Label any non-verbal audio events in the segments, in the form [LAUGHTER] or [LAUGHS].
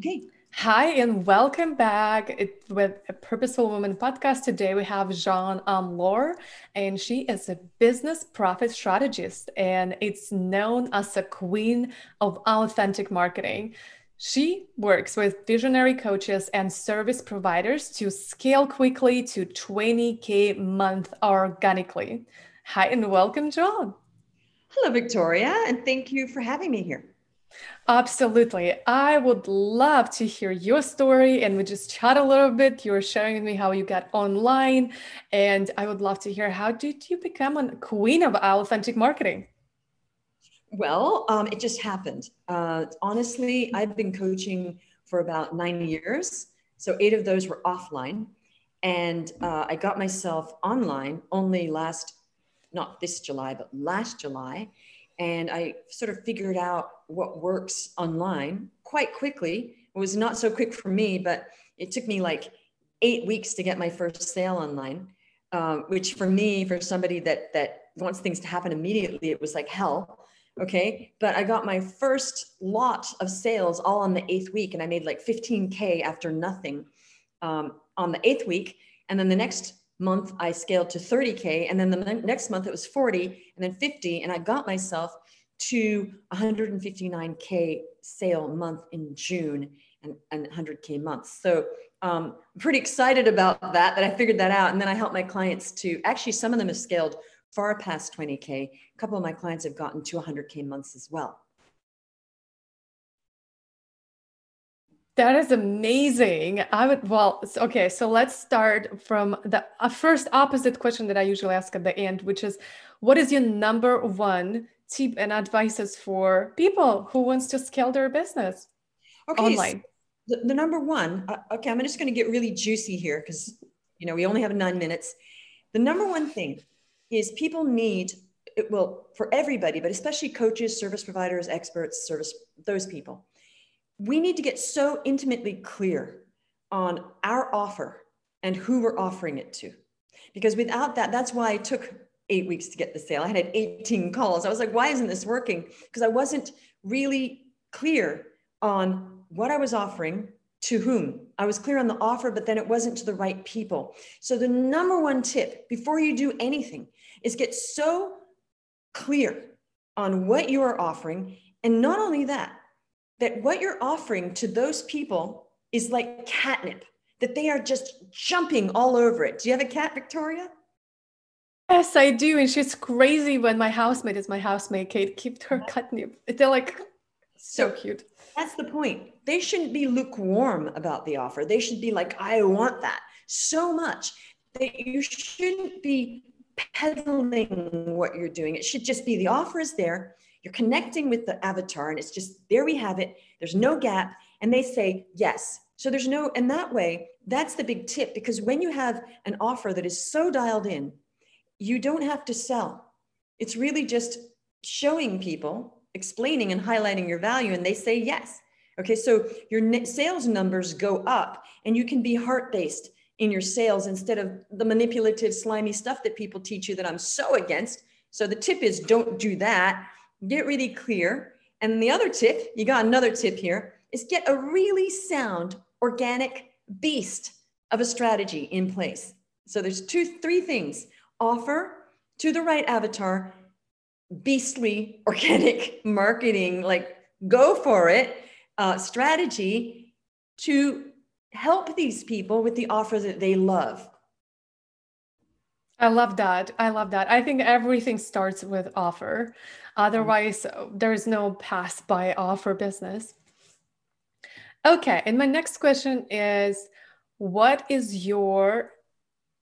Okay. Hi, and welcome back it, with a Purposeful Woman podcast. Today we have Jeanne Omlor, and she is a business profit strategist, and it's known as the queen of authentic marketing. She works with visionary coaches and service providers to scale quickly to 20K month organically. Hi, and welcome, Jeanne. Hello, Victoria, and thank you for having me here. Absolutely. I would love to hear your story and we just chat a little bit. You're sharing with me how you got online, and I would love to hear how did you become a queen of authentic marketing? Well, um, it just happened. Uh, honestly, I've been coaching for about nine years. So eight of those were offline. And uh, I got myself online only last, not this July, but last July and I sort of figured out what works online quite quickly. It was not so quick for me, but it took me like eight weeks to get my first sale online, uh, which for me, for somebody that that wants things to happen immediately, it was like hell. Okay, but I got my first lot of sales all on the eighth week, and I made like 15k after nothing um, on the eighth week, and then the next month I scaled to 30K. And then the next month it was 40 and then 50. And I got myself to 159K sale month in June and, and 100K months. So um, I'm pretty excited about that, that I figured that out. And then I help my clients to actually, some of them have scaled far past 20K. A couple of my clients have gotten to 100K months as well. That is amazing. I would, well, okay, so let's start from the uh, first opposite question that I usually ask at the end, which is what is your number one tip and advices for people who wants to scale their business okay, online? So the, the, number one, uh, okay, I'm just going to get really juicy here because, you know, we only have nine minutes. The number one thing is people need, it, well, for everybody, but especially coaches, service providers, experts, service, those people we need to get so intimately clear on our offer and who we're offering it to. Because without that, that's why I took eight weeks to get the sale. I had 18 calls. I was like, why isn't this working? Because I wasn't really clear on what I was offering to whom. I was clear on the offer, but then it wasn't to the right people. So the number one tip before you do anything is get so clear on what you are offering. And not only that, that what you're offering to those people is like catnip, that they are just jumping all over it. Do you have a cat, Victoria? Yes, I do. And she's crazy when my housemate is my housemate, Kate, keep her catnip. They're like so, so cute. That's the point. They shouldn't be lukewarm about the offer. They should be like, I want that so much that you shouldn't be peddling what you're doing. It should just be the offer is there. You're connecting with the avatar, and it's just there we have it. There's no gap. And they say yes. So there's no, and that way, that's the big tip because when you have an offer that is so dialed in, you don't have to sell. It's really just showing people, explaining and highlighting your value, and they say yes. Okay, so your sales numbers go up, and you can be heart based in your sales instead of the manipulative, slimy stuff that people teach you that I'm so against. So the tip is don't do that get really clear. And the other tip, you got another tip here, is get a really sound, organic beast of a strategy in place. So there's two, three things offer to the right avatar, beastly [LAUGHS] organic marketing, like go for it, uh, strategy to help these people with the offer that they love. I love that. I love that. I think everything starts with offer. Otherwise, there's no pass by offer business. Okay, and my next question is what is your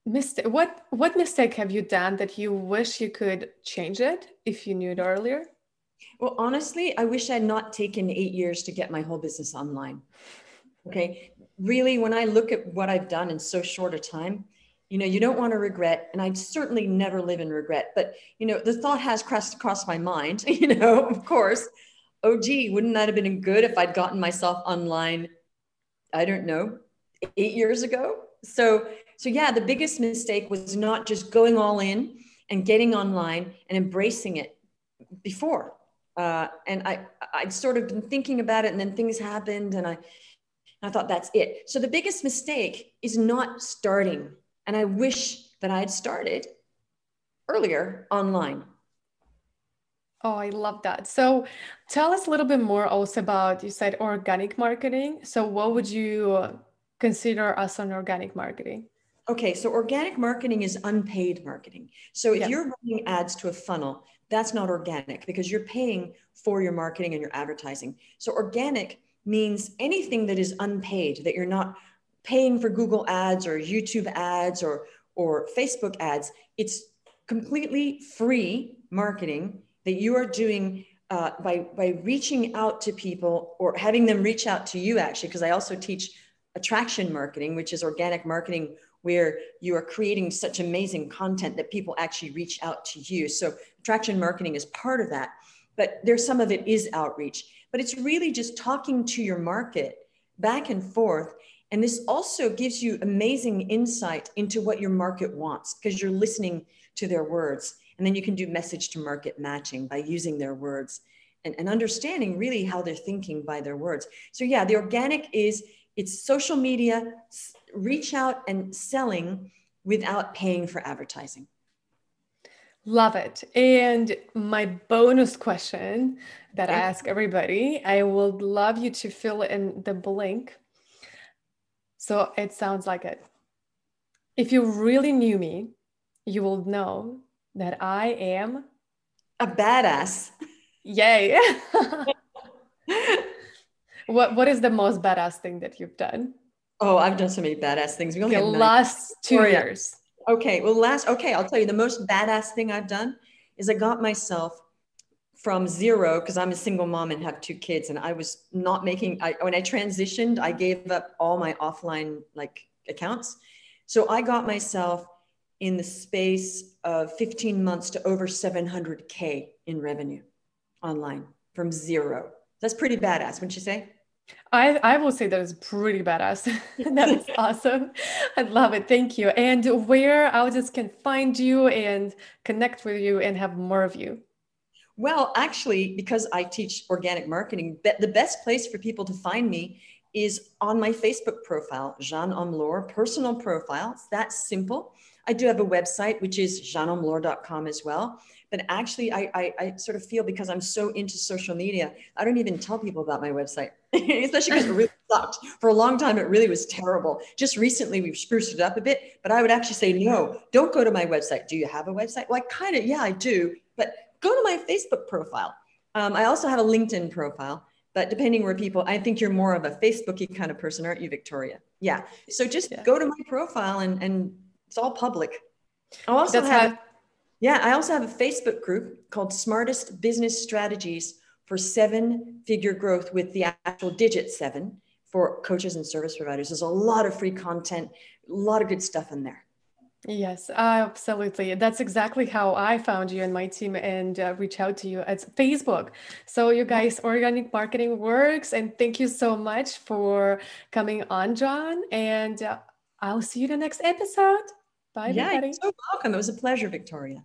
mistake what what mistake have you done that you wish you could change it if you knew it earlier? Well, honestly, I wish I had not taken 8 years to get my whole business online. Okay? Really when I look at what I've done in so short a time, you know you don't want to regret and i'd certainly never live in regret but you know the thought has crossed across my mind [LAUGHS] you know of course oh gee wouldn't that have been good if i'd gotten myself online i don't know eight years ago so so yeah the biggest mistake was not just going all in and getting online and embracing it before uh, and i i'd sort of been thinking about it and then things happened and i I thought that's it. So the biggest mistake is not starting. And I wish that I had started earlier online. Oh, I love that. So tell us a little bit more also about you said organic marketing. So what would you consider as an organic marketing? Okay, so organic marketing is unpaid marketing. So if yeah. you're running ads to a funnel, that's not organic because you're paying for your marketing and your advertising. So organic means anything that is unpaid, that you're not paying for Google ads or YouTube ads or or Facebook ads. It's completely free marketing that you are doing uh, by by reaching out to people or having them reach out to you actually because i also teach attraction marketing which is organic marketing where you are creating such amazing content that people actually reach out to you. So attraction marketing is part of that, but there's some of it is outreach, but it's really just talking to your market back and forth. And this also gives you amazing insight into what your market wants because you're listening to their words. And then you can do message to market matching by using their words and, and understanding really how they're thinking by their words. So yeah, the organic is it's social media, reach out and selling without paying for advertising. Love it. And my bonus question that I ask everybody, I would love you to fill in the blank. So it sounds like it. If you really knew me, you will know that I am a badass. Yay. [LAUGHS] what what is the most badass thing that you've done? Oh, I've done so many badass things. We only the have last two years. Okay. Well, last, okay, I'll tell you the most badass thing I've done is I got myself from zero because I'm a single mom and have two kids. And I was not making, I, when I transitioned, I gave up all my offline like accounts. So I got myself in the space of 15 months to over 700K in revenue online from zero. That's pretty badass, wouldn't you say? I, I will say that is pretty badass. [LAUGHS] that is [LAUGHS] awesome. I love it. Thank you. And where audience can find you and connect with you and have more of you. Well, actually, because I teach organic marketing, the best place for people to find me is on my Facebook profile, Jeanne Omlor, personal profile. It's that simple. I do have a website, which is jeanneomlor.com as well. But actually, I, I, I, sort of feel because I'm so into social media, I don't even tell people about my website, [LAUGHS] especially because it really sucked. For a long time, it really was terrible. Just recently, we've spruced it up a bit, but I would actually say, no, don't go to my website. Do you have a website? Well, I kind of, yeah, I do, but go to my Facebook profile. Um, I also have a LinkedIn profile, but depending where people, I think you're more of a Facebooky kind of person, aren't you, Victoria? Yeah. So just yeah. go to my profile and, and it's all public. I also That's have, how- yeah, I also have a Facebook group called Smartest Business Strategies for Seven Figure Growth with the actual digit seven for coaches and service providers. There's a lot of free content, a lot of good stuff in there. Yes, absolutely. That's exactly how I found you and my team and uh, reach out to you. at Facebook. So you guys, organic marketing works. And thank you so much for coming on, John. And uh, I'll see you in the next episode. Bye, yeah, everybody. You're so welcome. It was a pleasure, Victoria.